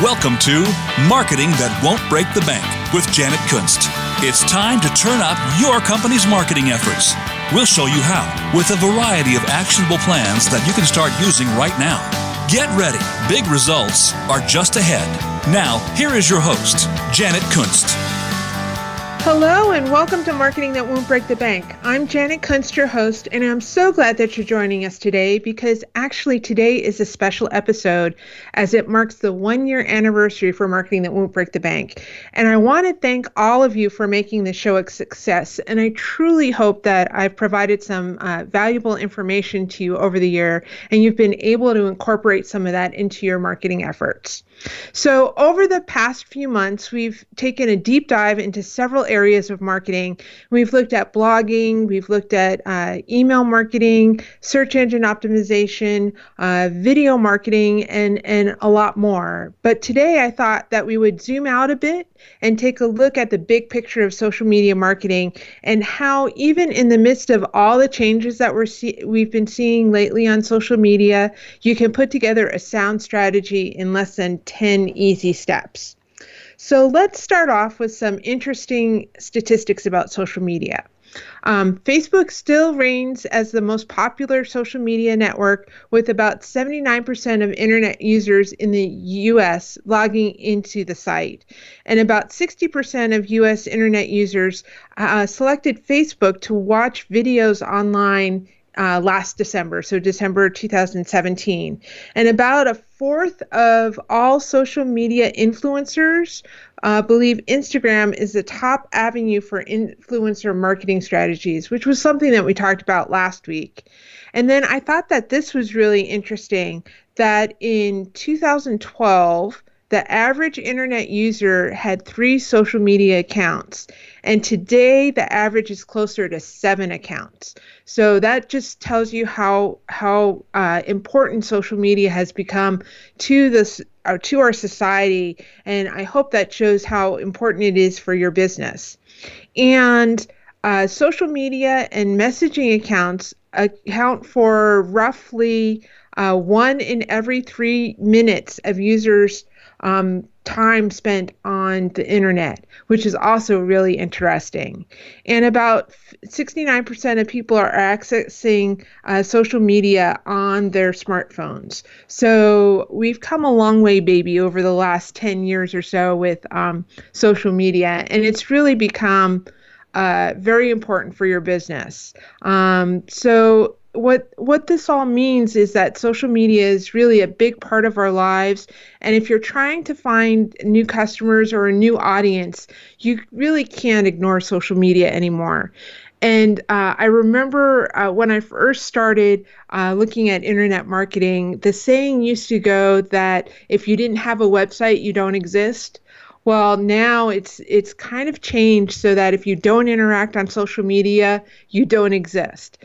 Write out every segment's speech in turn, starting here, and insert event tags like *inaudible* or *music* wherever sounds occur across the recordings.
Welcome to Marketing That Won't Break the Bank with Janet Kunst. It's time to turn up your company's marketing efforts. We'll show you how with a variety of actionable plans that you can start using right now. Get ready, big results are just ahead. Now, here is your host, Janet Kunst. Hello and welcome to Marketing That Won't Break the Bank. I'm Janet Kunst, your host, and I'm so glad that you're joining us today because actually today is a special episode as it marks the one year anniversary for Marketing That Won't Break the Bank. And I want to thank all of you for making the show a success. And I truly hope that I've provided some uh, valuable information to you over the year and you've been able to incorporate some of that into your marketing efforts. So, over the past few months, we've taken a deep dive into several areas of marketing. We've looked at blogging, we've looked at uh, email marketing, search engine optimization, uh, video marketing, and, and a lot more. But today, I thought that we would zoom out a bit and take a look at the big picture of social media marketing and how, even in the midst of all the changes that we're see- we've been seeing lately on social media, you can put together a sound strategy in less than 10 easy steps. So let's start off with some interesting statistics about social media. Um, Facebook still reigns as the most popular social media network, with about 79% of internet users in the US logging into the site. And about 60% of US internet users uh, selected Facebook to watch videos online uh, last December, so December 2017. And about a fourth of all social media influencers uh, believe Instagram is the top avenue for influencer marketing strategies, which was something that we talked about last week. And then I thought that this was really interesting that in 2012, the average internet user had three social media accounts. And today, the average is closer to seven accounts. So that just tells you how how uh, important social media has become to this or uh, to our society. And I hope that shows how important it is for your business. And uh, social media and messaging accounts account for roughly uh, one in every three minutes of users um, time spent on the internet, which is also really interesting. And about 69% of people are accessing uh, social media on their smartphones. So we've come a long way, baby, over the last 10 years or so with um, social media, and it's really become uh, very important for your business. Um, so what what this all means is that social media is really a big part of our lives and if you're trying to find new customers or a new audience you really can't ignore social media anymore and uh, I remember uh, when I first started uh, looking at internet marketing, the saying used to go that if you didn't have a website, you don't exist. Well, now it's it's kind of changed so that if you don't interact on social media, you don't exist.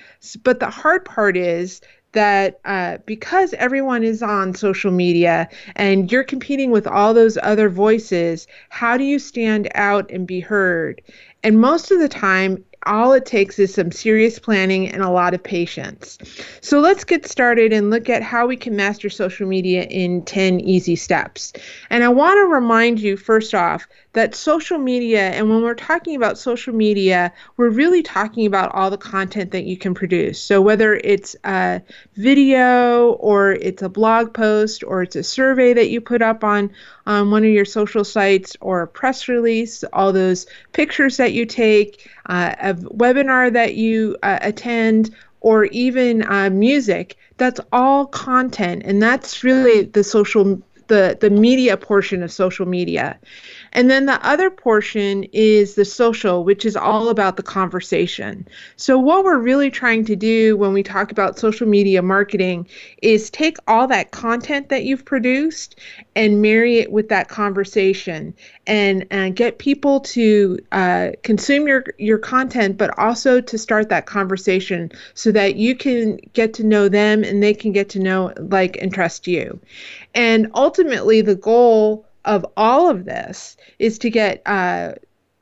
But the hard part is that uh, because everyone is on social media and you're competing with all those other voices, how do you stand out and be heard? And most of the time, all it takes is some serious planning and a lot of patience. So let's get started and look at how we can master social media in 10 easy steps. And I want to remind you, first off, that social media, and when we're talking about social media, we're really talking about all the content that you can produce. So whether it's a video or it's a blog post or it's a survey that you put up on, on one of your social sites or a press release, all those pictures that you take, uh, a webinar that you uh, attend, or even uh, music, that's all content. And that's really the social the the media portion of social media and then the other portion is the social, which is all about the conversation. So, what we're really trying to do when we talk about social media marketing is take all that content that you've produced and marry it with that conversation and, and get people to uh, consume your, your content, but also to start that conversation so that you can get to know them and they can get to know, like, and trust you. And ultimately, the goal of all of this is to get uh,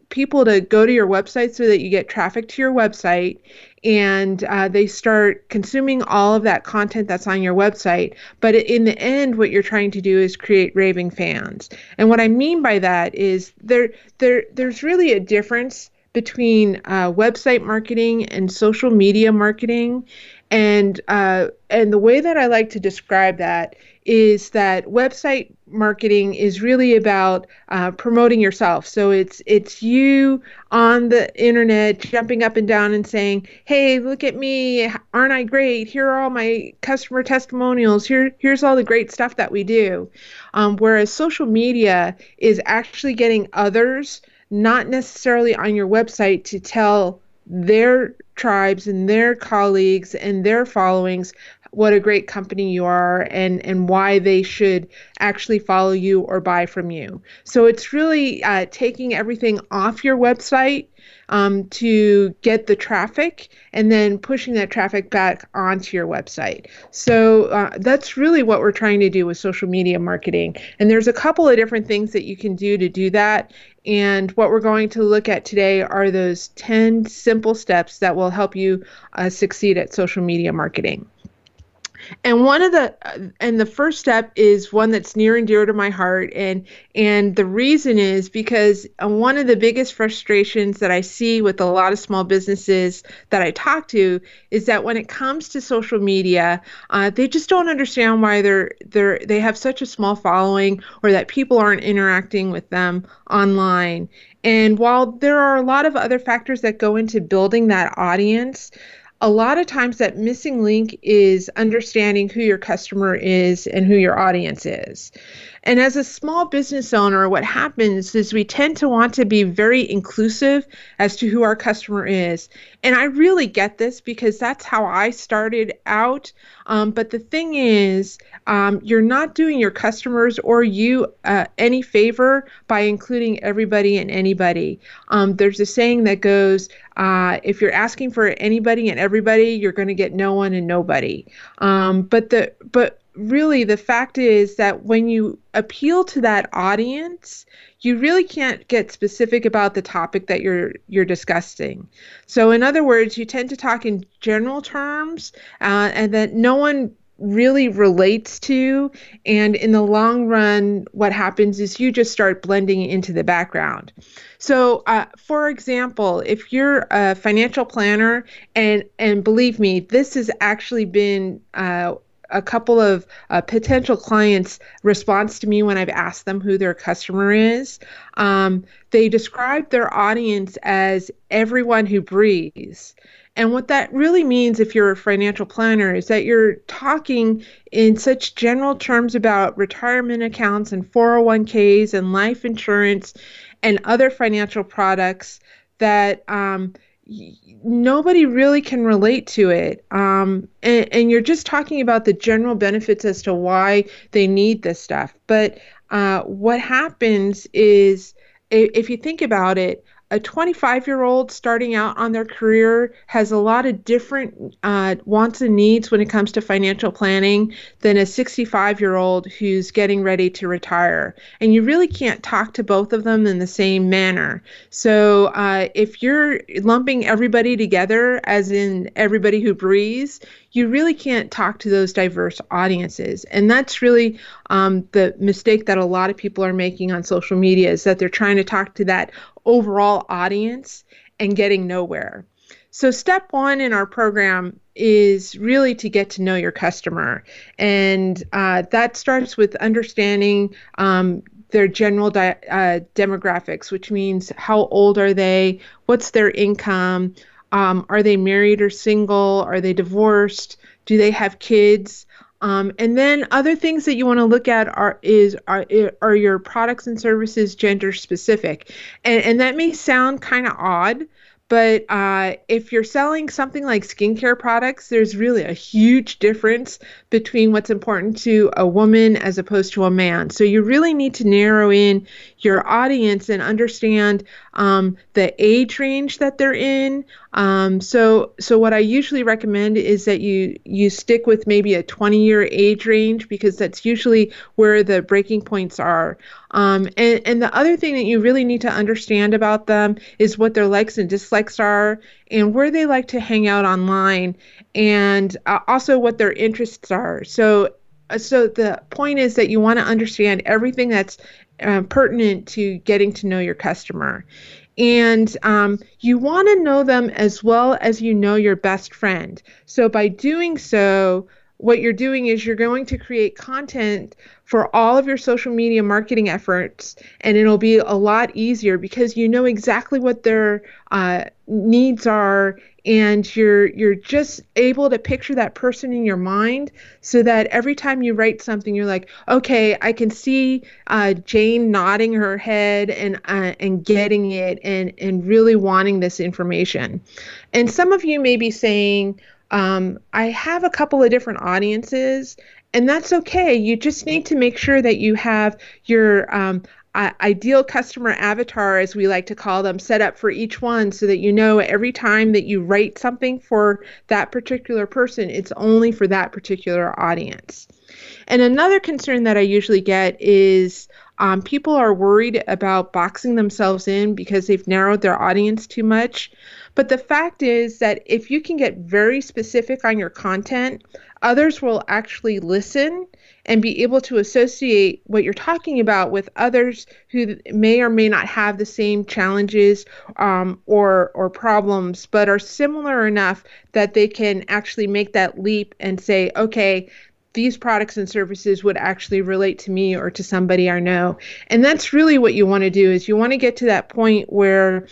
people to go to your website so that you get traffic to your website and uh, they start consuming all of that content that's on your website. But in the end, what you're trying to do is create raving fans. And what I mean by that is there, there, there's really a difference between uh, website marketing and social media marketing. And uh, and the way that I like to describe that is that website marketing is really about uh, promoting yourself. So it's it's you on the internet jumping up and down and saying, "Hey, look at me! Aren't I great? Here are all my customer testimonials. Here here's all the great stuff that we do." Um, whereas social media is actually getting others, not necessarily on your website, to tell their tribes and their colleagues and their followings what a great company you are and and why they should actually follow you or buy from you. So it's really uh, taking everything off your website um, to get the traffic and then pushing that traffic back onto your website. So uh, that's really what we're trying to do with social media marketing. And there's a couple of different things that you can do to do that. And what we're going to look at today are those 10 simple steps that will help you uh, succeed at social media marketing. And one of the and the first step is one that's near and dear to my heart and and the reason is because uh, one of the biggest frustrations that I see with a lot of small businesses that I talk to is that when it comes to social media, uh, they just don't understand why they're they're they have such a small following or that people aren't interacting with them online. And while there are a lot of other factors that go into building that audience, a lot of times that missing link is understanding who your customer is and who your audience is. And as a small business owner, what happens is we tend to want to be very inclusive as to who our customer is. And I really get this because that's how I started out. Um, but the thing is, um, you're not doing your customers or you uh, any favor by including everybody and anybody. Um, there's a saying that goes, uh, if you're asking for anybody and everybody, you're going to get no one and nobody. Um, but the but really the fact is that when you appeal to that audience you really can't get specific about the topic that you're you're discussing. So in other words you tend to talk in general terms uh, and that no one really relates to and in the long run what happens is you just start blending into the background. So uh, for example if you're a financial planner and and believe me this has actually been uh, a couple of uh, potential clients' response to me when I've asked them who their customer is. Um, they describe their audience as everyone who breathes. And what that really means, if you're a financial planner, is that you're talking in such general terms about retirement accounts and 401ks and life insurance and other financial products that um, nobody really can relate to it. Um, and, and, you're just talking about the general benefits as to why they need this stuff. But uh, what happens is, if you think about it, a 25 year old starting out on their career has a lot of different uh, wants and needs when it comes to financial planning than a 65 year old who's getting ready to retire. And you really can't talk to both of them in the same manner. So uh, if you're lumping everybody together, as in everybody who breathes, you really can't talk to those diverse audiences. And that's really um, the mistake that a lot of people are making on social media is that they're trying to talk to that overall audience and getting nowhere. So, step one in our program is really to get to know your customer. And uh, that starts with understanding um, their general di- uh, demographics, which means how old are they, what's their income, um, are they married or single, are they divorced, do they have kids, um, and then other things that you want to look at are is are are your products and services gender specific, and and that may sound kind of odd, but uh, if you're selling something like skincare products, there's really a huge difference between what's important to a woman as opposed to a man. So you really need to narrow in your audience and understand um, the age range that they're in. Um, so so what I usually recommend is that you you stick with maybe a 20 year age range because that's usually where the breaking points are. Um, and, and the other thing that you really need to understand about them is what their likes and dislikes are and where they like to hang out online and uh, also what their interests are. So so the point is that you want to understand everything that's uh, pertinent to getting to know your customer. And um, you want to know them as well as you know your best friend. So by doing so, what you're doing is you're going to create content for all of your social media marketing efforts and it'll be a lot easier because you know exactly what their uh, needs are and you're you're just able to picture that person in your mind so that every time you write something you're like okay i can see uh, jane nodding her head and uh, and getting it and and really wanting this information. And some of you may be saying um, I have a couple of different audiences, and that's okay. You just need to make sure that you have your um, ideal customer avatar, as we like to call them, set up for each one so that you know every time that you write something for that particular person, it's only for that particular audience. And another concern that I usually get is um, people are worried about boxing themselves in because they've narrowed their audience too much. But the fact is that if you can get very specific on your content, others will actually listen and be able to associate what you're talking about with others who may or may not have the same challenges um, or or problems, but are similar enough that they can actually make that leap and say, okay, these products and services would actually relate to me or to somebody I know. And that's really what you want to do is you want to get to that point where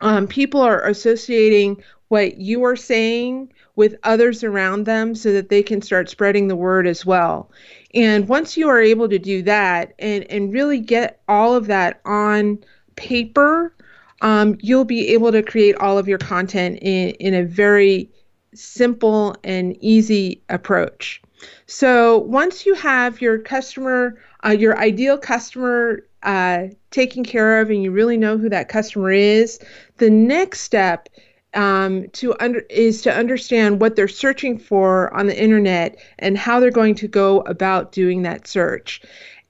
um, people are associating what you are saying with others around them so that they can start spreading the word as well. And once you are able to do that and, and really get all of that on paper, um, you'll be able to create all of your content in, in a very simple and easy approach. So once you have your customer, uh, your ideal customer uh, taken care of, and you really know who that customer is, the next step um, to under is to understand what they're searching for on the internet and how they're going to go about doing that search.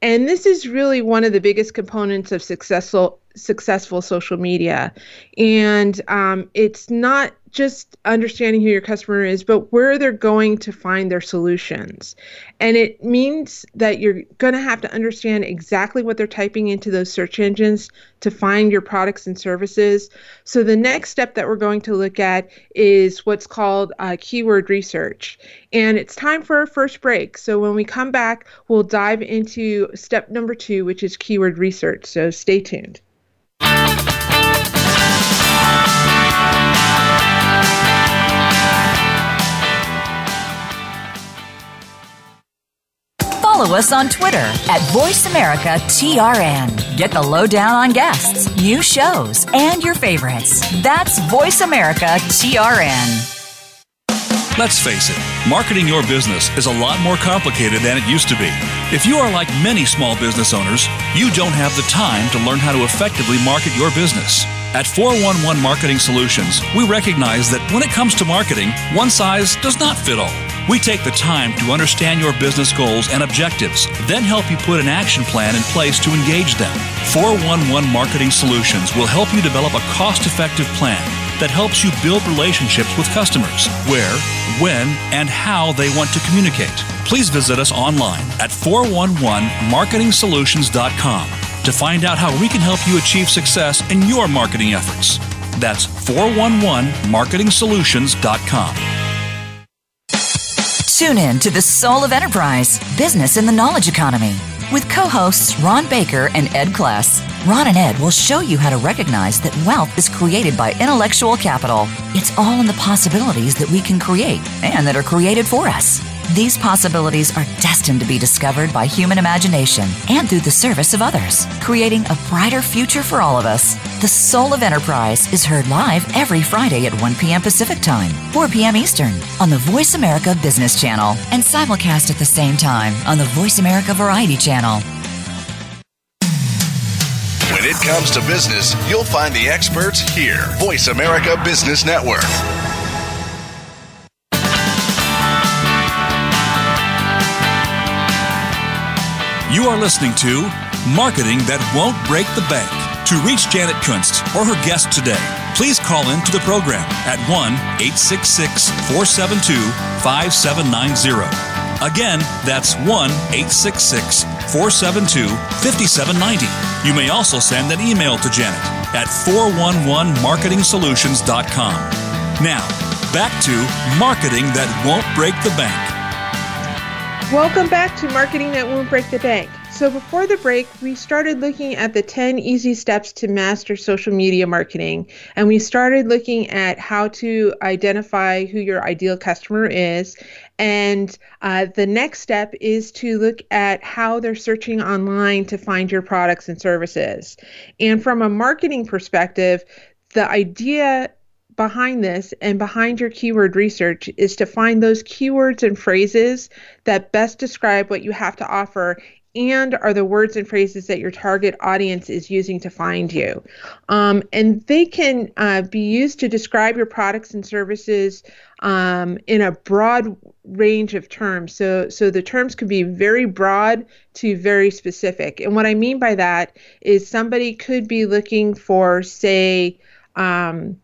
And this is really one of the biggest components of successful successful social media. And um, it's not just understanding who your customer is, but where they're going to find their solutions. And it means that you're going to have to understand exactly what they're typing into those search engines to find your products and services. So the next step that we're going to look at is what's called uh, keyword research. And it's time for our first break. So when we come back, we'll dive into step number two, which is keyword research. So stay tuned. Follow us on Twitter at VoiceAmericaTRN. Get the lowdown on guests, new shows, and your favorites. That's VoiceAmericaTRN. Let's face it, marketing your business is a lot more complicated than it used to be. If you are like many small business owners, you don't have the time to learn how to effectively market your business. At 411 Marketing Solutions, we recognize that when it comes to marketing, one size does not fit all. We take the time to understand your business goals and objectives, then help you put an action plan in place to engage them. 411 Marketing Solutions will help you develop a cost effective plan that helps you build relationships with customers where, when, and how they want to communicate. Please visit us online at 411marketingsolutions.com to find out how we can help you achieve success in your marketing efforts. That's 411marketingsolutions.com. Tune in to the Soul of Enterprise Business in the Knowledge Economy with co hosts Ron Baker and Ed Kless. Ron and Ed will show you how to recognize that wealth is created by intellectual capital. It's all in the possibilities that we can create and that are created for us. These possibilities are destined to be discovered by human imagination and through the service of others, creating a brighter future for all of us. The Soul of Enterprise is heard live every Friday at 1 p.m. Pacific Time, 4 p.m. Eastern on the Voice America Business Channel and simulcast at the same time on the Voice America Variety Channel. When it comes to business, you'll find the experts here. Voice America Business Network. You are listening to Marketing That Won't Break the Bank. To reach Janet Kunst or her guest today, please call in to the program at 1 866 472 5790. Again, that's 1 866 472 5790. You may also send an email to Janet at 411marketingsolutions.com. Now, back to marketing that won't break the bank. Welcome back to Marketing That Won't Break the Bank. So, before the break, we started looking at the 10 easy steps to master social media marketing. And we started looking at how to identify who your ideal customer is. And uh, the next step is to look at how they're searching online to find your products and services. And from a marketing perspective, the idea behind this and behind your keyword research is to find those keywords and phrases that best describe what you have to offer and are the words and phrases that your target audience is using to find you. Um, and they can uh, be used to describe your products and services um, in a broad range of terms. So, so the terms could be very broad to very specific. And what I mean by that is somebody could be looking for, say, um,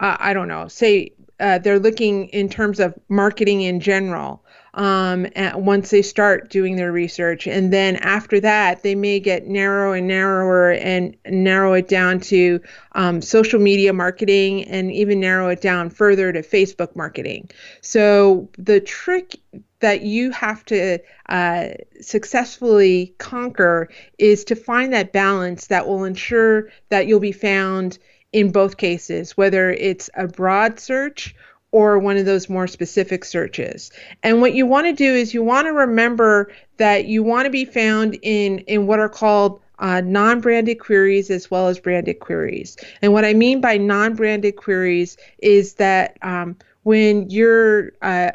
uh, I don't know, say uh, they're looking in terms of marketing in general um, once they start doing their research. And then after that, they may get narrow and narrower and narrow it down to um, social media marketing and even narrow it down further to Facebook marketing. So the trick that you have to uh, successfully conquer is to find that balance that will ensure that you'll be found in both cases, whether it's a broad search or one of those more specific searches. And what you want to do is you want to remember that you want to be found in, in what are called uh, non branded queries as well as branded queries. And what I mean by non branded queries is that um, when you're uh,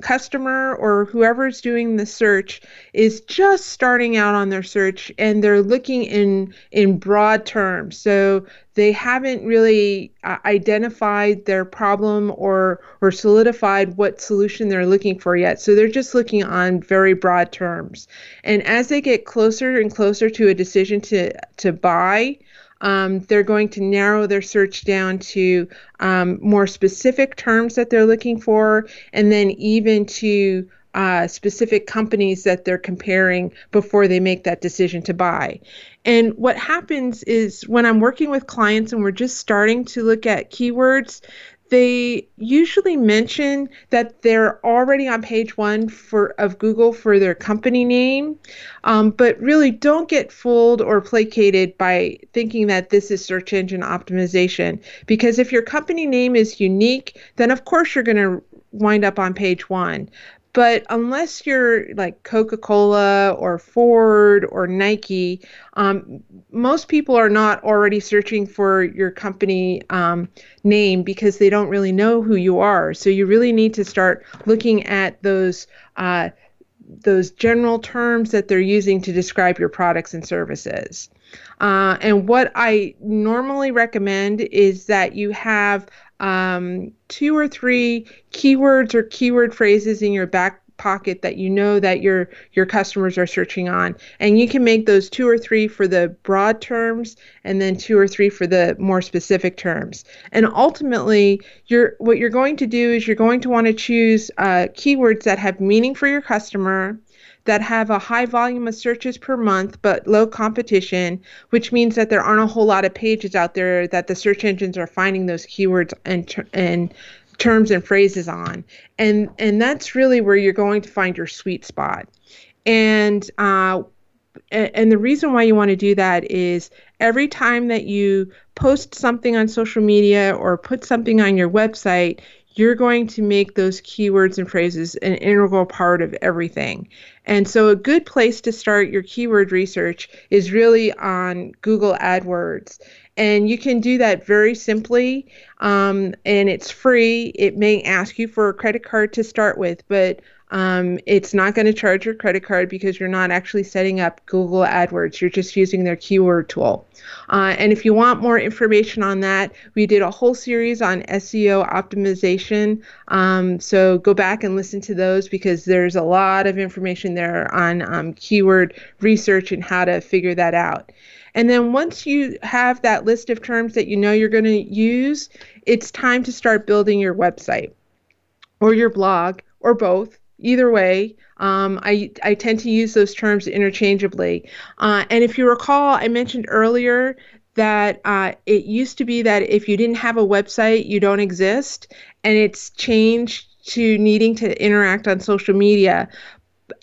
customer or whoever's doing the search is just starting out on their search and they're looking in in broad terms so they haven't really uh, identified their problem or or solidified what solution they're looking for yet. So they're just looking on very broad terms. And as they get closer and closer to a decision to to buy um, they're going to narrow their search down to um, more specific terms that they're looking for, and then even to uh, specific companies that they're comparing before they make that decision to buy. And what happens is when I'm working with clients and we're just starting to look at keywords, they usually mention that they're already on page one for of Google for their company name, um, but really don't get fooled or placated by thinking that this is search engine optimization. Because if your company name is unique, then of course you're going to wind up on page one. But unless you're like Coca Cola or Ford or Nike, um, most people are not already searching for your company um, name because they don't really know who you are. So you really need to start looking at those. Uh, those general terms that they're using to describe your products and services. Uh, and what I normally recommend is that you have um, two or three keywords or keyword phrases in your back pocket that you know that your your customers are searching on. And you can make those two or three for the broad terms and then two or three for the more specific terms. And ultimately you're what you're going to do is you're going to want to choose uh, keywords that have meaning for your customer that have a high volume of searches per month but low competition, which means that there aren't a whole lot of pages out there that the search engines are finding those keywords and and terms and phrases on. And and that's really where you're going to find your sweet spot. And uh, and the reason why you want to do that is every time that you post something on social media or put something on your website, you're going to make those keywords and phrases an integral part of everything. And so, a good place to start your keyword research is really on Google AdWords. And you can do that very simply, um, and it's free. It may ask you for a credit card to start with, but um, it's not going to charge your credit card because you're not actually setting up Google AdWords. You're just using their keyword tool. Uh, and if you want more information on that, we did a whole series on SEO optimization. Um, so go back and listen to those because there's a lot of information there on um, keyword research and how to figure that out. And then once you have that list of terms that you know you're going to use, it's time to start building your website or your blog or both. Either way, um, I, I tend to use those terms interchangeably. Uh, and if you recall, I mentioned earlier that uh, it used to be that if you didn't have a website, you don't exist, and it's changed to needing to interact on social media.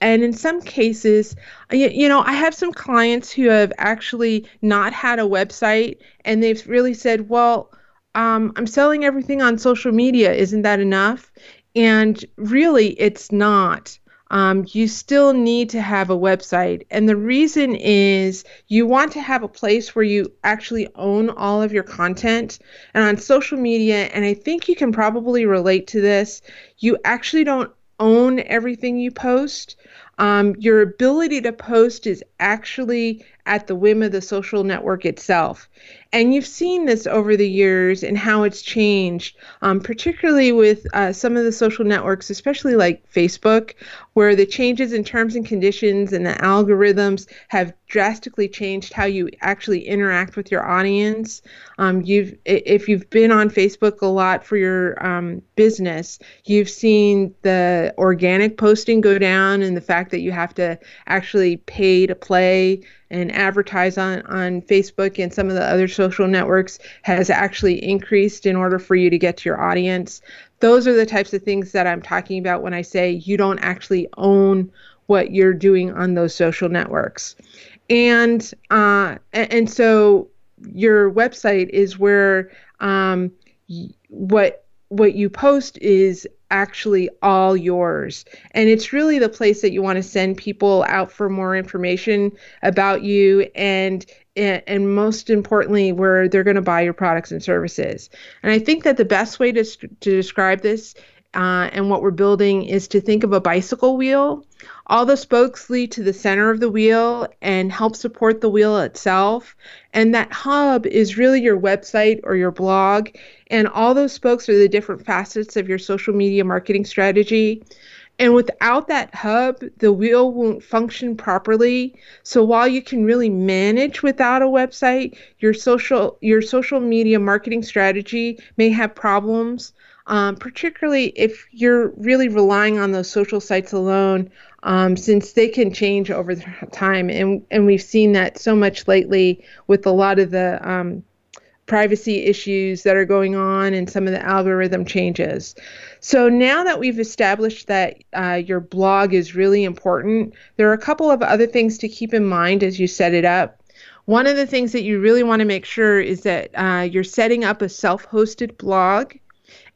And in some cases, you, know, I have some clients who have actually not had a website and they've really said, well, um, I'm selling everything on social media. Isn't that enough? And really, it's not um, you still need to have a website. And the reason is you want to have a place where you actually own all of your content. And on social media, and I think you can probably relate to this, you actually don't own everything you post. Um, your ability to post is actually at the whim of the social network itself. And you've seen this over the years and how it's changed, um, particularly with uh, some of the social networks, especially like Facebook, where the changes in terms and conditions and the algorithms have drastically changed how you actually interact with your audience. Um, you've, if you've been on Facebook a lot for your um, business, you've seen the organic posting go down and the fact that you have to actually pay to play and advertise on, on Facebook and some of the other social networks has actually increased in order for you to get to your audience. Those are the types of things that I'm talking about when I say you don't actually own what you're doing on those social networks. And uh, and so your website is where um, what what you post is actually all yours. And it's really the place that you want to send people out for more information about you and and most importantly where they're going to buy your products and services. And I think that the best way to to describe this uh, and what we're building is to think of a bicycle wheel. All the spokes lead to the center of the wheel and help support the wheel itself. And that hub is really your website or your blog. And all those spokes are the different facets of your social media marketing strategy. And without that hub, the wheel won't function properly. So while you can really manage without a website, your social your social media marketing strategy may have problems, um, particularly if you're really relying on those social sites alone, um, since they can change over *laughs* time. And and we've seen that so much lately with a lot of the um, privacy issues that are going on and some of the algorithm changes. So now that we've established that uh, your blog is really important, there are a couple of other things to keep in mind as you set it up. One of the things that you really want to make sure is that uh, you're setting up a self hosted blog.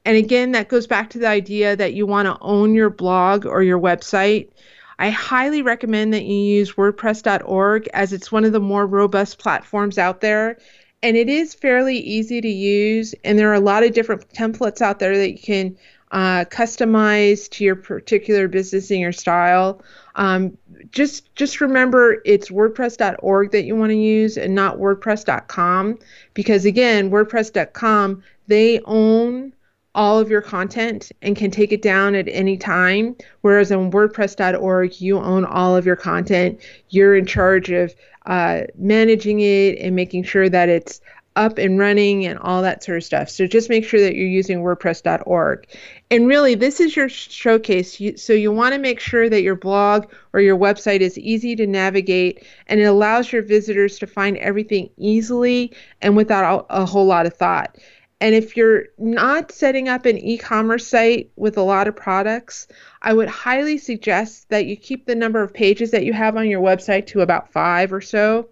And again, that goes back to the idea that you want to own your blog or your website. I highly recommend that you use WordPress.org as it's one of the more robust platforms out there and it is fairly easy to use and there are a lot of different templates out there that you can uh, customize to your particular business and your style um, just just remember it's wordpress.org that you want to use and not wordpress.com because again wordpress.com they own all of your content and can take it down at any time. Whereas on WordPress.org, you own all of your content. You're in charge of uh, managing it and making sure that it's up and running and all that sort of stuff. So just make sure that you're using WordPress.org. And really, this is your showcase. You, so you want to make sure that your blog or your website is easy to navigate and it allows your visitors to find everything easily and without a, a whole lot of thought. And if you're not setting up an e commerce site with a lot of products, I would highly suggest that you keep the number of pages that you have on your website to about five or so.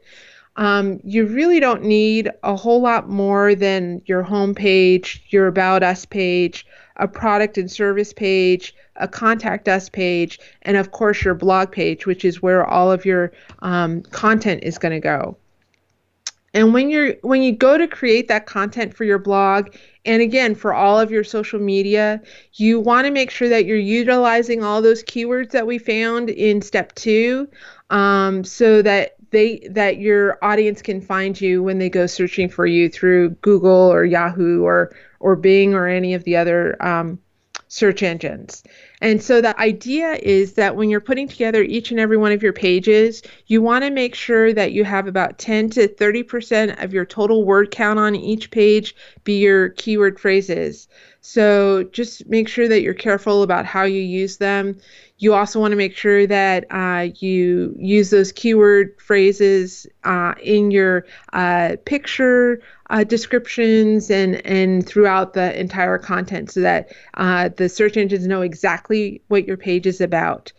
Um, you really don't need a whole lot more than your home page, your About Us page, a product and service page, a contact us page, and of course your blog page, which is where all of your um, content is going to go. And when you're when you go to create that content for your blog and again for all of your social media, you want to make sure that you're utilizing all those keywords that we found in step 2 um, so that they that your audience can find you when they go searching for you through Google or Yahoo or or Bing or any of the other um, search engines. And so the idea is that when you're putting together each and every one of your pages, you want to make sure that you have about 10 to 30% of your total word count on each page be your keyword phrases. So just make sure that you're careful about how you use them. You also want to make sure that uh, you use those keyword phrases uh, in your uh, picture uh, descriptions and, and throughout the entire content so that uh, the search engines know exactly what your page is about.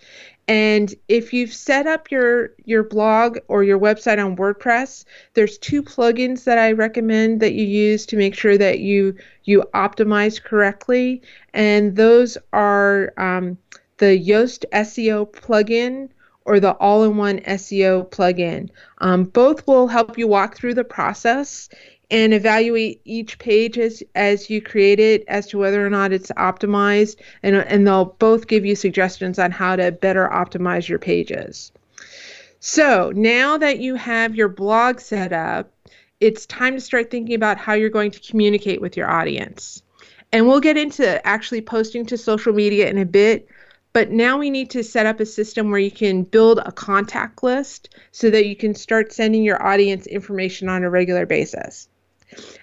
And if you've set up your your blog or your website on WordPress, there's two plugins that I recommend that you use to make sure that you you optimize correctly. And those are um, the Yoast SEO plugin or the all-in-one SEO plugin. Um, both will help you walk through the process and evaluate each page as, as you create it as to whether or not it's optimized and, and they'll both give you suggestions on how to better optimize your pages so now that you have your blog set up it's time to start thinking about how you're going to communicate with your audience and we'll get into actually posting to social media in a bit but now we need to set up a system where you can build a contact list so that you can start sending your audience information on a regular basis.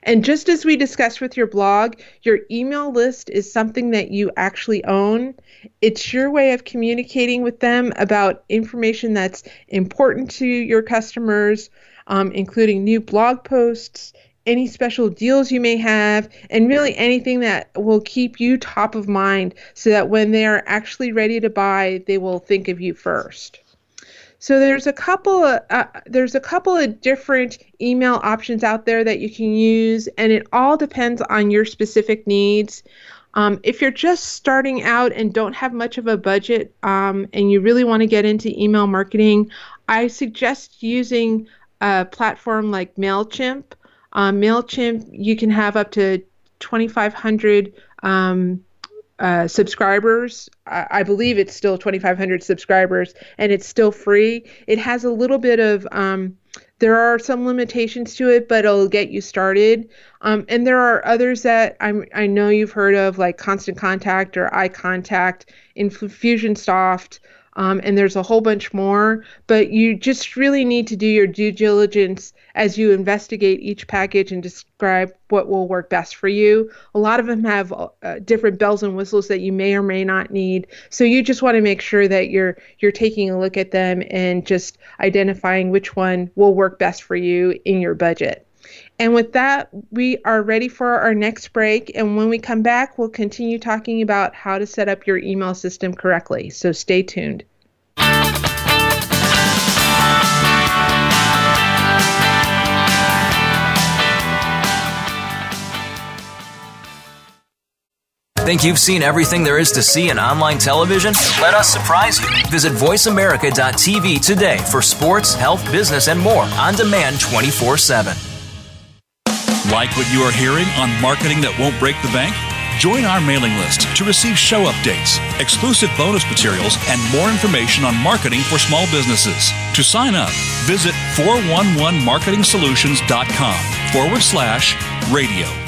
And just as we discussed with your blog, your email list is something that you actually own. It's your way of communicating with them about information that's important to your customers, um, including new blog posts, any special deals you may have, and really anything that will keep you top of mind so that when they are actually ready to buy, they will think of you first. So there's a couple of uh, there's a couple of different email options out there that you can use, and it all depends on your specific needs. Um, if you're just starting out and don't have much of a budget um, and you really want to get into email marketing, I suggest using a platform like MailChimp. Um, MailChimp, you can have up to 2,500 um, uh, subscribers. I, I, believe it's still 2,500 subscribers, and it's still free. It has a little bit of um, there are some limitations to it, but it'll get you started. Um, and there are others that I'm, I know you've heard of, like Constant Contact or iContact, Infusionsoft. Um, and there's a whole bunch more, but you just really need to do your due diligence as you investigate each package and describe what will work best for you. A lot of them have uh, different bells and whistles that you may or may not need, so you just want to make sure that you're you're taking a look at them and just identifying which one will work best for you in your budget. And with that, we are ready for our next break. And when we come back, we'll continue talking about how to set up your email system correctly. So stay tuned. Think you've seen everything there is to see in online television? Let us surprise you. Visit VoiceAmerica.tv today for sports, health, business, and more on demand 24 7. Like what you are hearing on marketing that won't break the bank? Join our mailing list to receive show updates, exclusive bonus materials, and more information on marketing for small businesses. To sign up, visit 411marketingsolutions.com forward slash radio.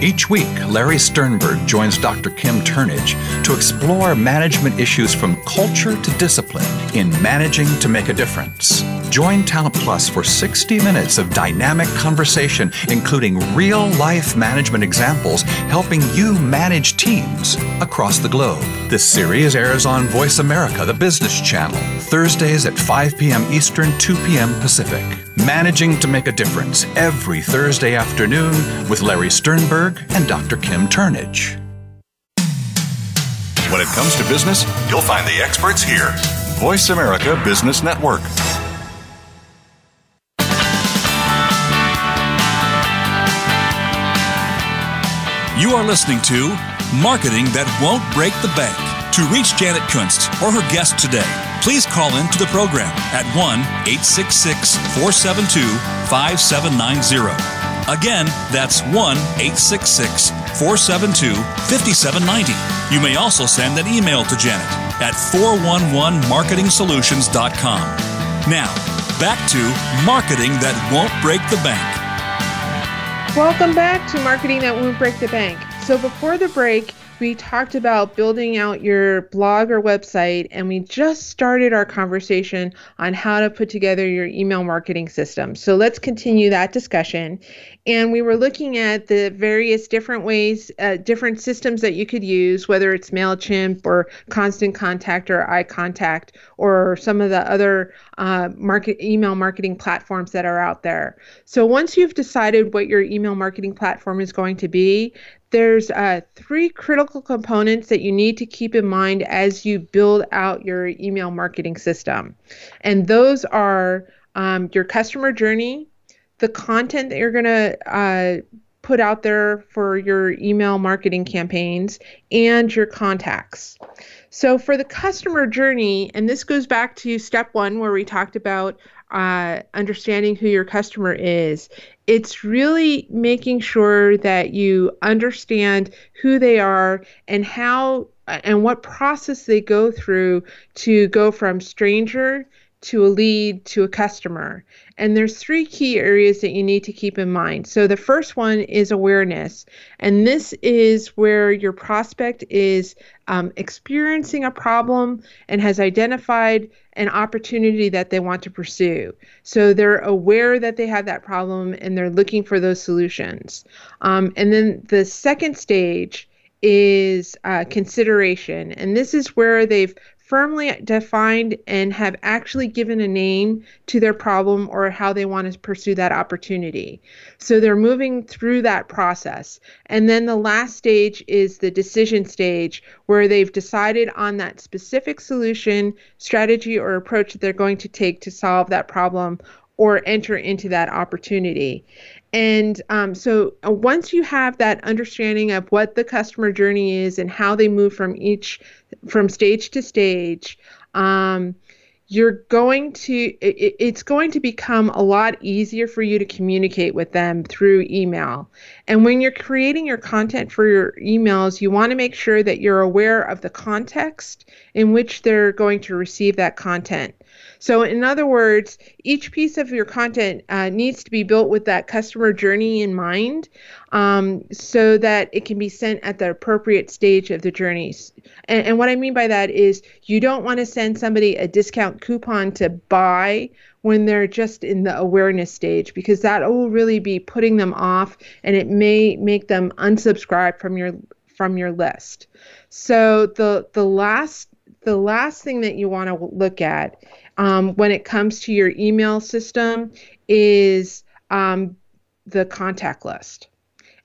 Each week, Larry Sternberg joins Dr. Kim Turnage to explore management issues from culture to discipline in managing to make a difference. Join Talent Plus for 60 minutes of dynamic conversation, including real life management examples helping you manage teams across the globe. This series airs on Voice America, the business channel, Thursdays at 5 p.m. Eastern, 2 p.m. Pacific. Managing to make a difference every Thursday afternoon with Larry Sternberg and Dr. Kim Turnage. When it comes to business, you'll find the experts here. Voice America Business Network. You are listening to Marketing That Won't Break the Bank. To reach Janet Kunst or her guest today, please call in to the program at 1 866 472 5790. Again, that's 1 866 472 5790. You may also send an email to Janet at 411marketingsolutions.com. Now, back to Marketing That Won't Break the Bank. Welcome back to Marketing That Won't Break the Bank. So, before the break, we talked about building out your blog or website, and we just started our conversation on how to put together your email marketing system. So let's continue that discussion. And we were looking at the various different ways, uh, different systems that you could use, whether it's MailChimp or Constant Contact or iContact or some of the other uh, market email marketing platforms that are out there. So once you've decided what your email marketing platform is going to be, there's uh, three critical components that you need to keep in mind as you build out your email marketing system. And those are um, your customer journey, the content that you're going to uh, put out there for your email marketing campaigns, and your contacts. So, for the customer journey, and this goes back to step one where we talked about uh, understanding who your customer is. It's really making sure that you understand who they are and how and what process they go through to go from stranger to a lead to a customer. And there's three key areas that you need to keep in mind. So the first one is awareness. And this is where your prospect is um, experiencing a problem and has identified an opportunity that they want to pursue. So they're aware that they have that problem and they're looking for those solutions. Um, and then the second stage is uh, consideration. And this is where they've firmly defined and have actually given a name to their problem or how they want to pursue that opportunity. So they're moving through that process. And then the last stage is the decision stage where they've decided on that specific solution, strategy, or approach that they're going to take to solve that problem or enter into that opportunity. And um, so uh, once you have that understanding of what the customer journey is and how they move from each from stage to stage, um, you're going to it, it's going to become a lot easier for you to communicate with them through email. And when you're creating your content for your emails you want to make sure that you're aware of the context in which they're going to receive that content so, in other words, each piece of your content uh, needs to be built with that customer journey in mind um, so that it can be sent at the appropriate stage of the journeys. And, and what I mean by that is you don't want to send somebody a discount coupon to buy when they're just in the awareness stage because that will really be putting them off and it may make them unsubscribe from your from your list. So the the last the last thing that you want to look at um, when it comes to your email system is um, the contact list.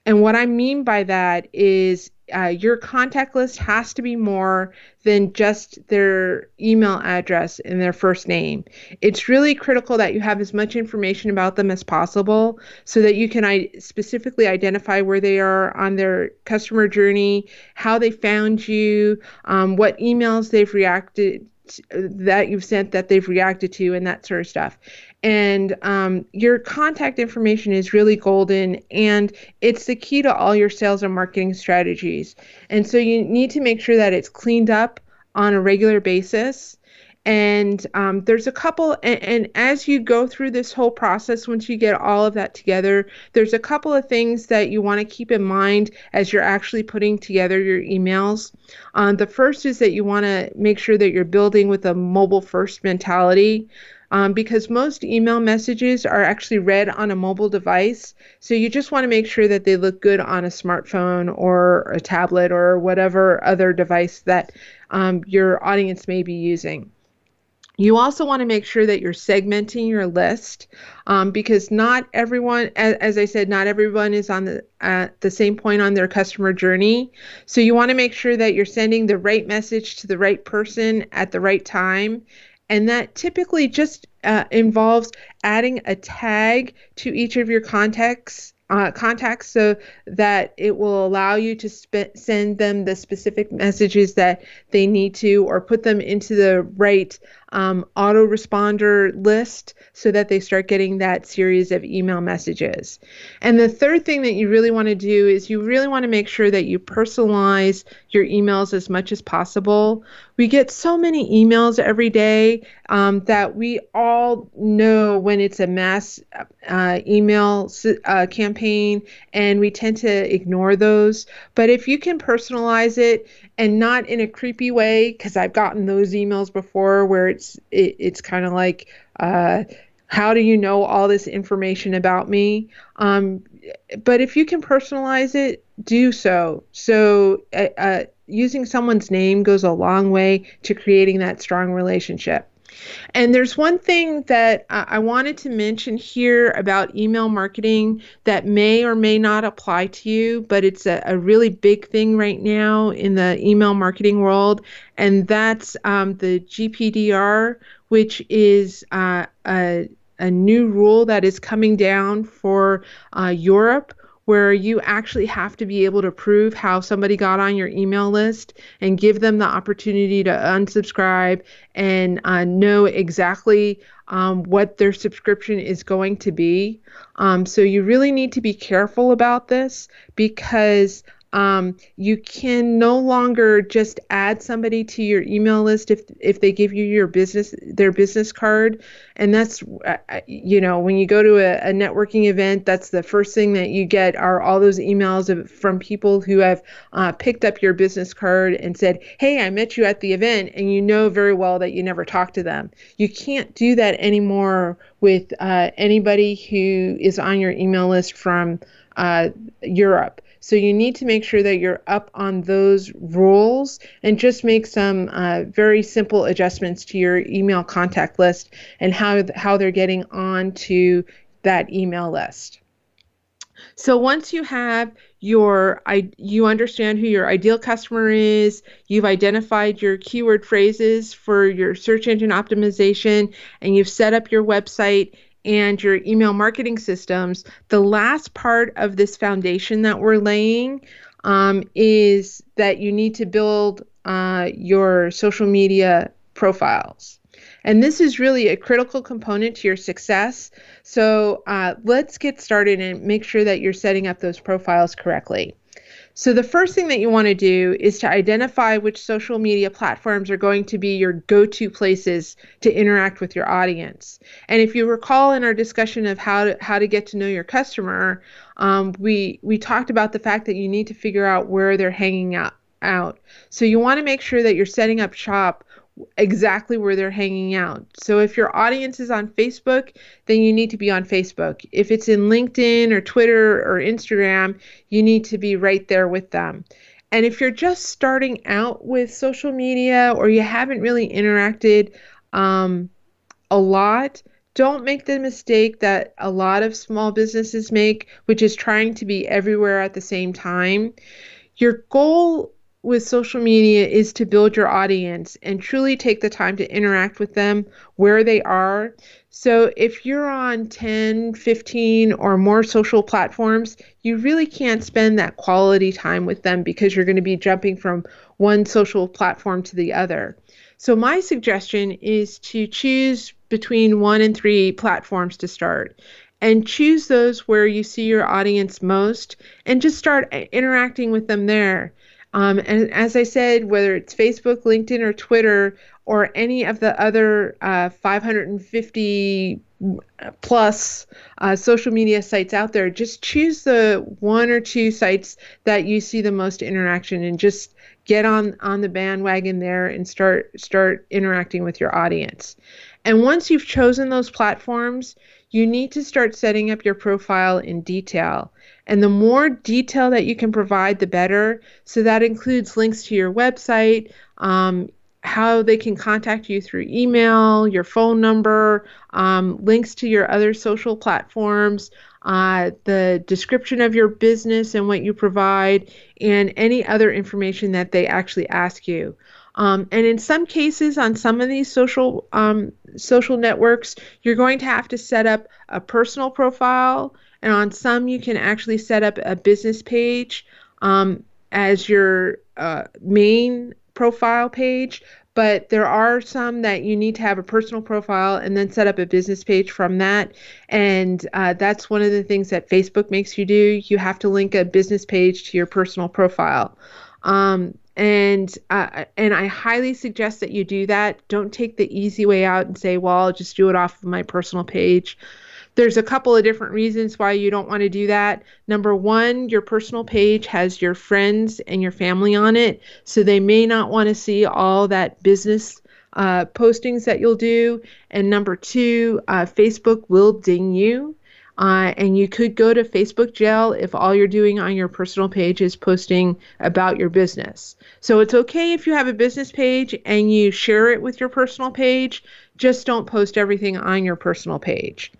And what I mean by that is uh, your contact list has to be more than just their email address and their first name. It's really critical that you have as much information about them as possible so that you can I- specifically identify where they are on their customer journey, how they found you, um, what emails they've reacted that you've sent that they've reacted to and that sort of stuff. And um, your contact information is really golden and it's the key to all your sales and marketing strategies. And so you need to make sure that it's cleaned up on a regular basis and um, there's a couple and, and, as you go through this whole process once you get all of that together there's a couple of things that you want to keep in mind as you're actually putting together your emails um, the first is that you want to make sure that you're building with a mobile first mentality um, because most email messages are actually read on a mobile device. So you just want to make sure that they look good on a smartphone or a tablet or whatever other device that um, your audience may be using. You also want to make sure that you're segmenting your list um, because not everyone, as, as, I said, not everyone is on the at the same point on their customer journey. So you want to make sure that you're sending the right message to the right person at the right time and that typically just uh, involves adding a tag to each of your contacts uh, contacts so that it will allow you to sp- send them the specific messages that they need to or put them into the right um, autoresponder list so that they start getting that series of email messages. And the third thing that you really want to do is you really want to make sure that you personalize your emails as much as possible we get so many emails every day um, that we all know when it's a mass uh, email uh, campaign and we tend to ignore those. But if you can personalize it and not in a creepy way, because I've gotten those emails before where it's it, it's kind of like, uh, how do you know all this information about me? Um, but if you can personalize it, do so. So uh, uh using someone's name goes a long way to creating that strong relationship. And there's one thing that I wanted to mention here about email marketing that may or may not apply to you, but it's a, a really big thing right now in the email marketing world, and that's um, the GPDR, which is uh, a, a new rule that is coming down for uh, Europe where you actually have to be able to prove how somebody got on your email list and give them the opportunity to unsubscribe and uh, know exactly um, what their subscription is going to be. Um, so you really need to be careful about this because um, you can no longer just add somebody to your email list if if they give you your business their business card, and that's uh, uh, you know when you go to a, a, networking event, that's the first thing that you get are all those emails of, from people who have uh, picked up your business card and said, "Hey, I met you at the event," and you know very well that you never talked to them. You can't do that anymore with uh, anybody who is on your email list from uh, Europe. So you need to make sure that you're up on those rules and just make some uh, very simple adjustments to your email contact list and how, how they're getting onto that email list. So once you have your I, you understand who your ideal customer is, you've identified your keyword phrases for your search engine optimization and you've set up your website and your email marketing systems, the last part of this foundation that we're laying um, is that you need to build uh, your social media profiles. And this is really a critical component to your success. So uh, let's get started and make sure that you're setting up those profiles correctly. So, the first thing that you want to do is to identify which social media platforms are going to be your go to places to interact with your audience. And if you recall in our discussion of how to, how to get to know your customer, um, we, we talked about the fact that you need to figure out where they're hanging out. out. So, you want to make sure that you're setting up shop exactly where they're hanging out. So if your audience is on Facebook, then you need to be on Facebook. If it's in LinkedIn or Twitter or Instagram, you need to be right there with them. And if you're just starting out with social media or you haven't really interacted um, a lot, don't make the mistake that a lot of small businesses make, which is trying to be everywhere at the same time. Your goal with social media is to build your audience and truly take the time to interact with them where they are. So if you're on 10, 15 or more social platforms, you really can't spend that quality time with them because you're going to be jumping from one social platform to the other. So my suggestion is to choose between one and three platforms to start and choose those where you see your audience most and just start interacting with them there. Um, and as I said, whether it's Facebook, LinkedIn, or Twitter, or any of the other uh, 550 plus uh, social media sites out there, just choose the one or two sites that you see the most interaction and just get on on the bandwagon there and start start interacting with your audience. And once you've chosen those platforms, you need to start setting up your profile in detail. And the more detail that you can provide, the better. So that includes links to your website, um, how they can contact you through email, your phone number, um, links to your other social platforms, uh, the description of your business and what you provide, and any other information that they actually ask you. Um, and in some cases, on some of these social um, social networks, you're going to have to set up a personal profile and on some, you can actually set up a business page um, as your uh, main profile page. But there are some that you need to have a personal profile and then set up a business page from that. And uh, that's one of the things that Facebook makes you do. You have to link a business page to your personal profile. Um, and uh, and I highly suggest that you do that. Don't take the easy way out and say, "Well, I'll just do it off of my personal page." There's a couple of different reasons why you don't want to do that. Number one, your personal page has your friends and your family on it, so they may not want to see all that business uh, postings that you'll do. And number two, uh, Facebook will ding you. Uh, and you could go to Facebook jail if all you're doing on your personal page is posting about your business. So it's okay if you have a business page and you share it with your personal page, just don't post everything on your personal page.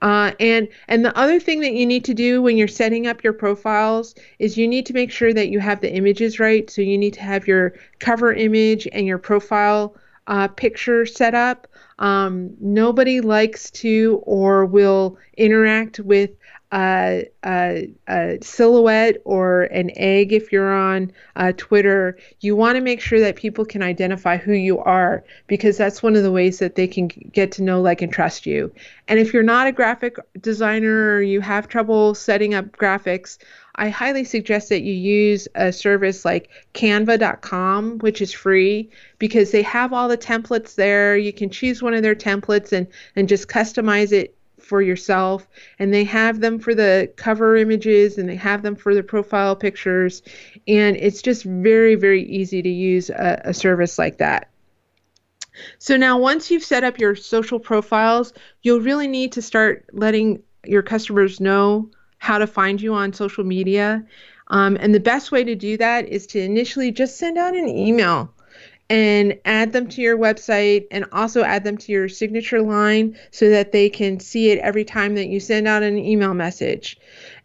Uh, and and the other thing that you need to do when you're setting up your profiles is you need to make sure that you have the images right. So you need to have your cover image and your profile uh, picture set up. Um, nobody likes to or will interact with a, a, silhouette or an egg if you're on uh, Twitter, you want to make sure that people can identify who you are because that's one of the ways that they can get to know, like, and trust you. And if you're not a graphic designer or you have trouble setting up graphics, I highly suggest that you use a service like canva.com, which is free because they have all the templates there. You can choose one of their templates and, and just customize it for yourself and they have them for the cover images and they have them for the profile pictures and it's just very very easy to use a, a service like that. So now once you've set up your social profiles you'll really need to start letting your customers know how to find you on social media. Um, and the best way to do that is to initially just send out an email and add them to your website and also add them to your signature line so that they can see it every time that you send out an email message.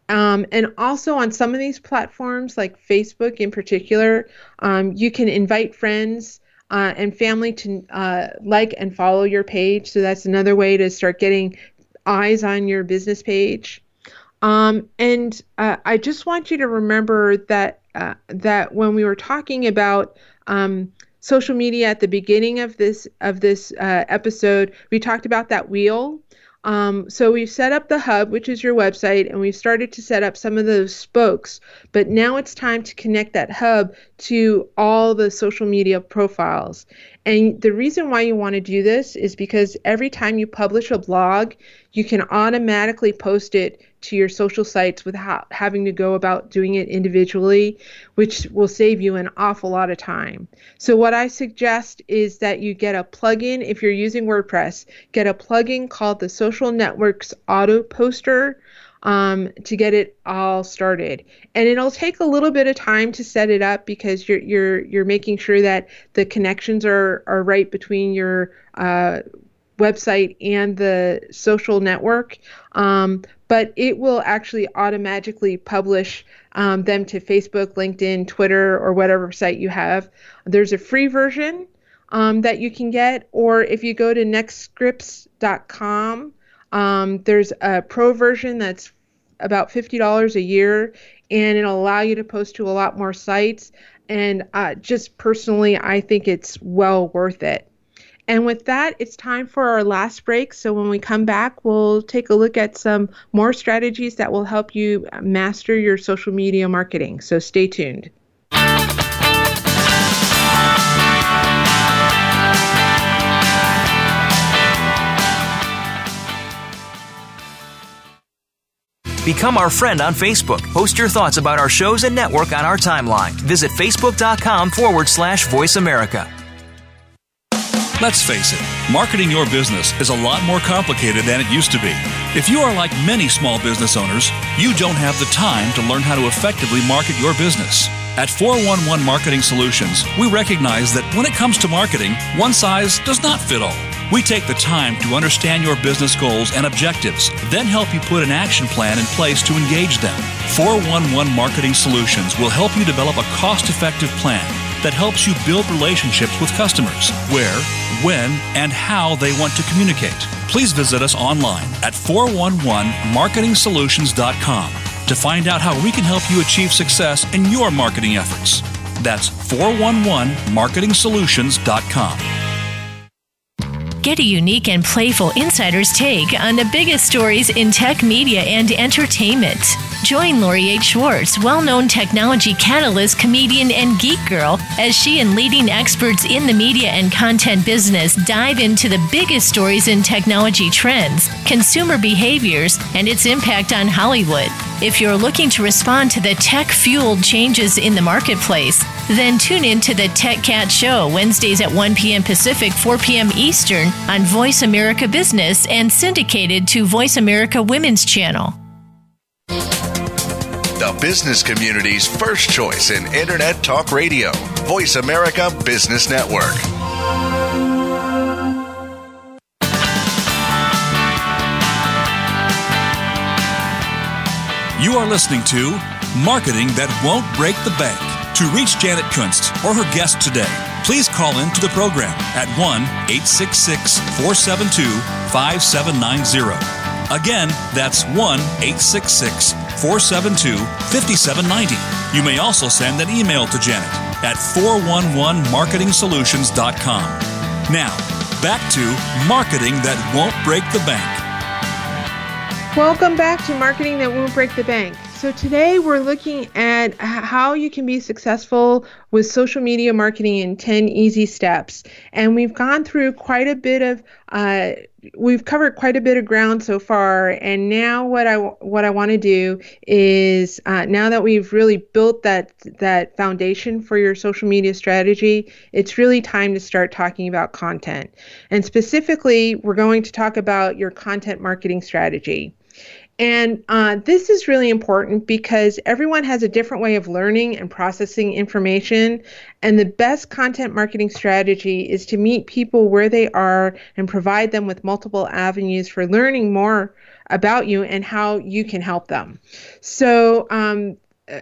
Um, and also on some of these platforms, like Facebook in particular, um, you can invite friends uh, and family to uh, like and follow your page. So that's another way to start getting eyes on your business page. Um, and uh, I just want you to remember that uh, that when we were talking about um, social media at the beginning of this of this uh, episode. We talked about that wheel. Um, so we've set up the hub, which is your website, and we've started to set up some of those spokes. But now it's time to connect that hub to all the social media profiles. And the reason why you want to do this is because every time you publish a blog, you can automatically post it to your social sites without having to go about doing it individually, which will save you an awful lot of time. So, what I suggest is that you get a plugin if you're using WordPress, get a plugin called the Social Networks Auto Poster. Um, to get it all started. And it'll take a little bit of time to set it up because you're you're you're making sure that the connections are are right between your uh, website and the social network. Um, but it will actually automatically publish um, them to Facebook, LinkedIn, Twitter, or whatever site you have. There's a free version um, that you can get, or if you go to nextscripts.com, um, there's a pro version that's about $50 a year, and it'll allow you to post to a lot more sites. And uh, just personally, I think it's well worth it. And with that, it's time for our last break. So when we come back, we'll take a look at some more strategies that will help you master your social media marketing. So stay tuned. Become our friend on Facebook. Post your thoughts about our shows and network on our timeline. Visit facebook.com forward slash voice America. Let's face it, marketing your business is a lot more complicated than it used to be. If you are like many small business owners, you don't have the time to learn how to effectively market your business. At 411 Marketing Solutions, we recognize that when it comes to marketing, one size does not fit all. We take the time to understand your business goals and objectives, then help you put an action plan in place to engage them. 411 Marketing Solutions will help you develop a cost effective plan that helps you build relationships with customers where, when, and how they want to communicate. Please visit us online at 411marketingsolutions.com to find out how we can help you achieve success in your marketing efforts. That's 411marketingsolutions.com. Get a unique and playful insider's take on the biggest stories in tech media and entertainment. Join Lori H. Schwartz, well known technology catalyst, comedian, and geek girl, as she and leading experts in the media and content business dive into the biggest stories in technology trends, consumer behaviors, and its impact on Hollywood. If you're looking to respond to the tech fueled changes in the marketplace, then tune in to the Tech Cat Show Wednesdays at 1 p.m. Pacific, 4 p.m. Eastern on Voice America Business and syndicated to Voice America Women's Channel the business community's first choice in Internet Talk Radio. Voice America Business Network. You are listening to Marketing That Won't Break the Bank. To reach Janet Kunst or her guest today, please call into the program at 1 866 472 5790. Again, that's 1 866 472 5790. You may also send an email to Janet at 411marketingsolutions.com. Now, back to marketing that won't break the bank. Welcome back to Marketing That Won't Break the Bank. So, today we're looking at how you can be successful with social media marketing in 10 easy steps. And we've gone through quite a bit of uh, we've covered quite a bit of ground so far and now what i what i want to do is uh, now that we've really built that that foundation for your social media strategy it's really time to start talking about content and specifically we're going to talk about your content marketing strategy and uh, this is really important because everyone has a different way of learning and processing information. And the best content marketing strategy is to meet people where they are and provide them with multiple avenues for learning more about you and how you can help them. So, um,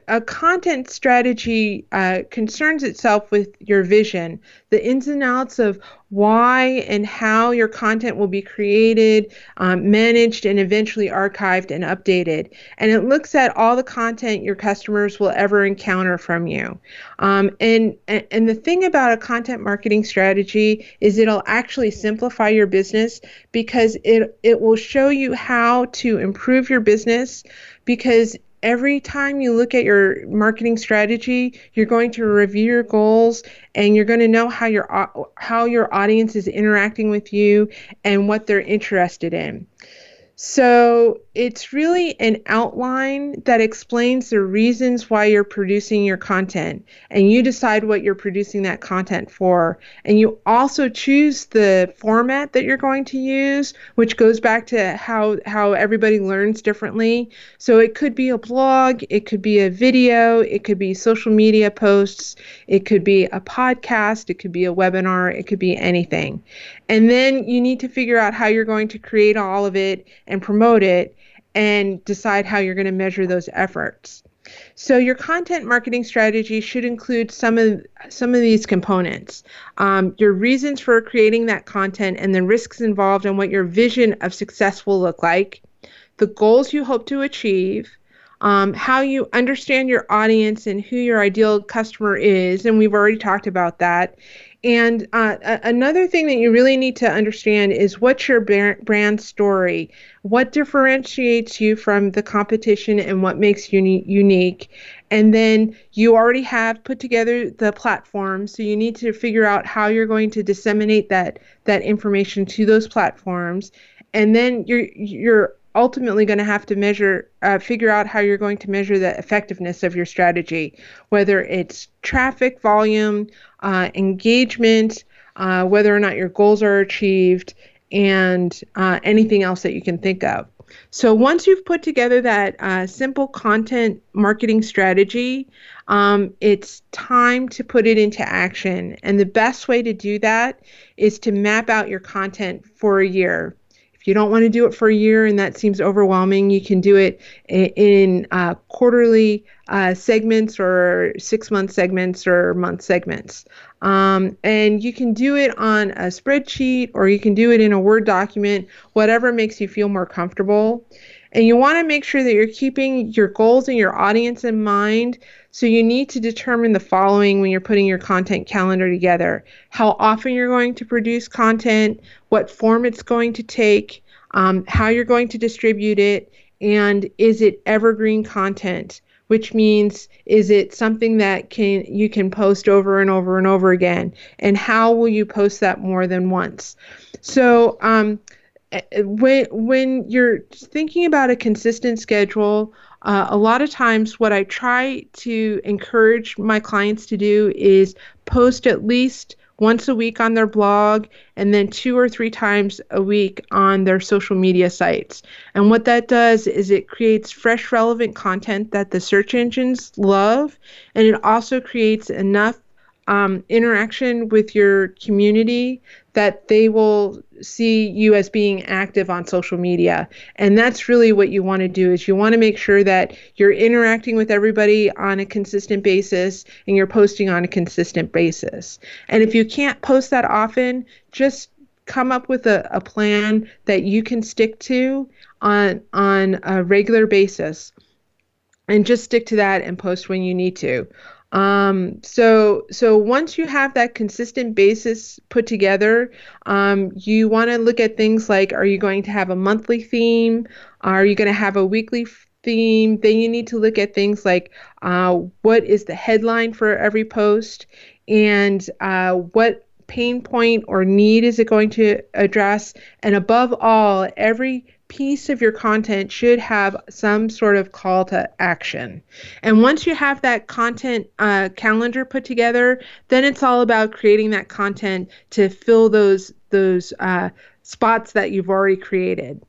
a content strategy uh, concerns itself with your vision, the ins and outs of why and how your content will be created, um, managed, and eventually archived and updated. And it looks at all the content your customers will ever encounter from you. Um, and, and the thing about a content marketing strategy is it'll actually simplify your business because it, it will show you how to improve your business because every time you look at your marketing strategy, you're going to review your goals and you're going to know how your uh, how your audience is interacting with you and what they're interested in. So it's really an outline that explains the reasons why you're producing your content, and you decide what you're producing that content for. And you also choose the format that you're going to use, which goes back to how how everybody learns differently. So it could be a blog, it could be a video, it could be social media posts, it could be a podcast, it could be a webinar, it could be anything. And then you need to figure out how you're going to create all of it and promote it and decide how you're going to measure those efforts. So your content marketing strategy should include some of some of these components: um, your reasons for creating that content and the risks involved, and what your vision of success will look like, the goals you hope to achieve, um, how you understand your audience and who your ideal customer is, and we've already talked about that, and uh, another thing that you really need to understand is what's your brand story? What differentiates you from the competition and what makes you unique? And then you already have put together the platform, so you need to figure out how you're going to disseminate that that information to those platforms. And then you're you're ultimately going to have to measure, uh, figure out how you're going to measure the effectiveness of your strategy, whether it's traffic volume, uh, engagement, uh, whether or not your goals are achieved, and uh, anything else that you can think of. So once you've put together that uh, simple content marketing strategy, um, it's time to put it into action. And the best way to do that is to map out your content for a year if you don't want to do it for a year and that seems overwhelming, you can do it in, uh, quarterly uh, segments or six month segments or month segments. Um, and you can do it on a spreadsheet or you can do it in a Word document, whatever makes you feel more comfortable. And you want to make sure that you're keeping your goals and your audience in mind So you need to determine the following when you're putting your content calendar together how often you're going to produce content, what form it's going to take, um, how you're going to distribute it, and is it evergreen content? Which means is it something that can you can post over and over and over again? And how will you post that more than once? So um, eh, when when you're thinking about a consistent schedule, uh, a lot of times, what I try to encourage my clients to do is post at least once a week on their blog and then two or three times a week on their social media sites. And what that does is it creates fresh, relevant content that the search engines love, and it also creates enough um, interaction with your community that they will see you as being active on social media. And that's really what you want to do is you want to make sure that you're interacting with everybody on a consistent basis and you're posting on a consistent basis. And if you can't post that often just come up with a, a plan that you can stick to on on a regular basis. And just stick to that and post when you need to um, so so once you have that consistent basis put together, um, you want to look at things like: Are you going to have a monthly theme? Are you going to have a weekly theme? Then you need to look at things like uh, what is the headline for every post, and uh, what pain point or need is it going to address? And above all, every piece of your content should have some sort of call to action. And once you have that content uh, calendar put together, then it's all about creating that content to fill those those uh, spots that you've already created.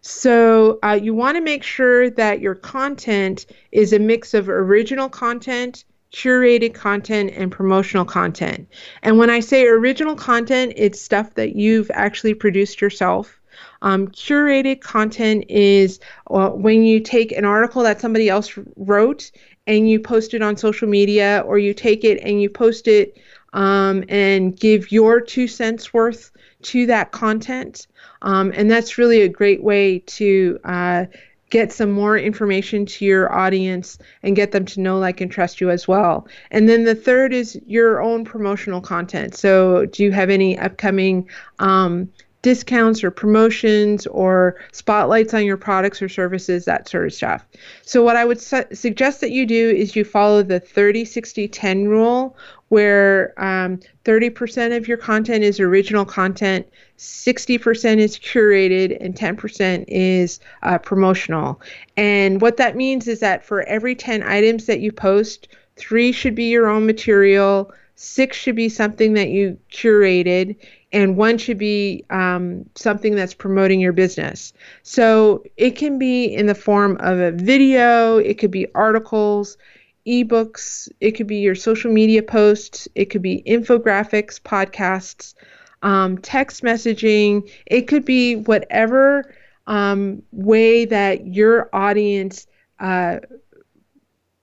So uh, you want to make sure that your content is a mix of original content, curated content, and promotional content. And when I say original content, it's stuff that you've actually produced yourself. Um, curated content is uh, when you take an article that somebody else wrote and you post it on social media, or you take it and you post it um, and give your two cents worth to that content. Um, and that's really a great way to uh, get some more information to your audience and get them to know, like, and trust you as well. And then the third is your own promotional content. So, do you have any upcoming um, discounts or promotions or spotlights on your products or services, that sort of stuff. So, what I would su- suggest that you do is you follow the 30 60 10 rule, where um, 30% of your content is original content, 60% is curated, and 10% is uh, promotional. And what that means is that for every 10 items that you post, three should be your own material, six should be something that you curated, and one should be um, something that's promoting your business. So it can be in the form of a video, it could be articles, ebooks, it could be your social media posts, it could be infographics, podcasts, um, text messaging, it could be whatever um, way that your audience uh,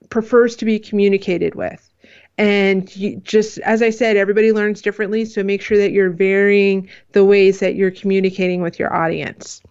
prefers to be communicated with and you just as i said everybody learns differently so make sure that you're varying the ways that you're communicating with your audience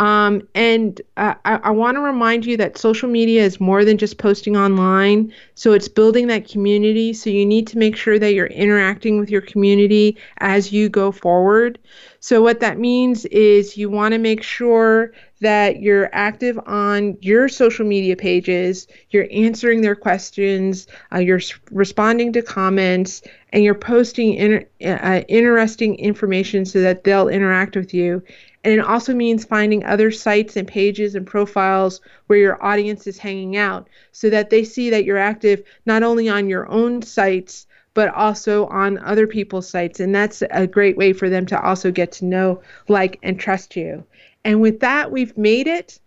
um, and uh, I, I want to remind you that social media is more than just posting online. So it's building that community. So you need to make sure that you're interacting with your community as you go forward. So what that means is you want to make sure that you're active on your social media pages, you're answering their questions, uh, you're responding to comments, and you're posting inter- uh, interesting information so that they'll interact with you. And it also means finding other sites and pages and profiles where your audience is hanging out so that they see that you're active not only on your own sites, but also on other people's sites. And that's a great way for them to also get to know, like, and trust you. And with that, we've made it.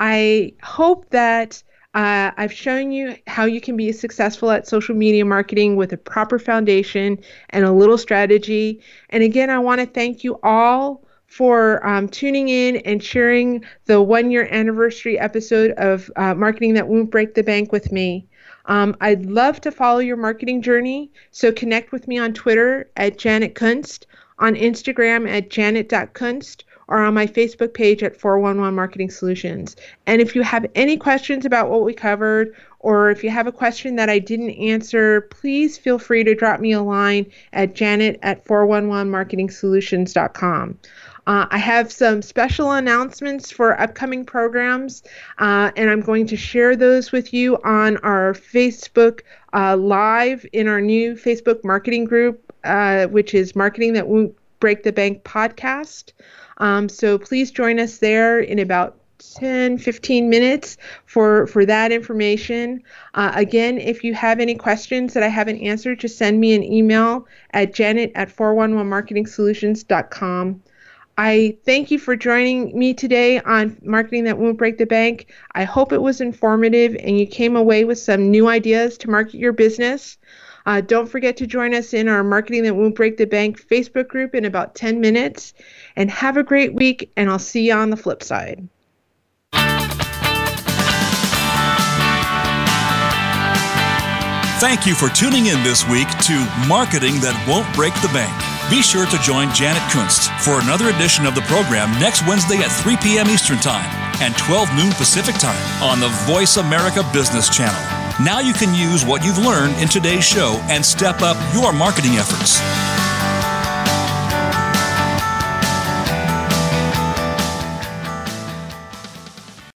I hope that uh, I've shown you how you can be successful at social media marketing with a proper foundation and a little strategy. And again, I want to thank you all for um, tuning in and sharing the one year anniversary episode of uh, Marketing That Won't Break the Bank with me. Um, I'd love to follow your marketing journey, so connect with me on Twitter at Janet Kunst, on Instagram at janet.kunst, or on my Facebook page at 411 Marketing Solutions. And if you have any questions about what we covered, or if you have a question that I didn't answer, please feel free to drop me a line at janet at 411marketingsolutions.com. Uh, I have some special announcements for upcoming programs, uh, and I'm going to share those with you on our Facebook uh, Live in our new Facebook marketing group, uh, which is Marketing That Won't Break the Bank podcast. Um, so please join us there in about 10 15 minutes for for that information uh, again if you have any questions that i haven't answered just send me an email at janet at 411marketingsolutions.com I thank you for joining me today on Marketing That Won't Break the Bank. I hope it was informative and you came away with some new ideas to market your business. Uh, don't forget to join us in our Marketing That Won't Break the Bank Facebook group in about 10 minutes. And have a great week, and I'll see you on the flip side. Thank you for tuning in this week to Marketing That Won't Break the Bank. Be sure to join Janet Kunst for another edition of the program next Wednesday at 3 p.m. Eastern Time and 12 noon Pacific Time on the Voice America Business Channel. Now you can use what you've learned in today's show and step up your marketing efforts.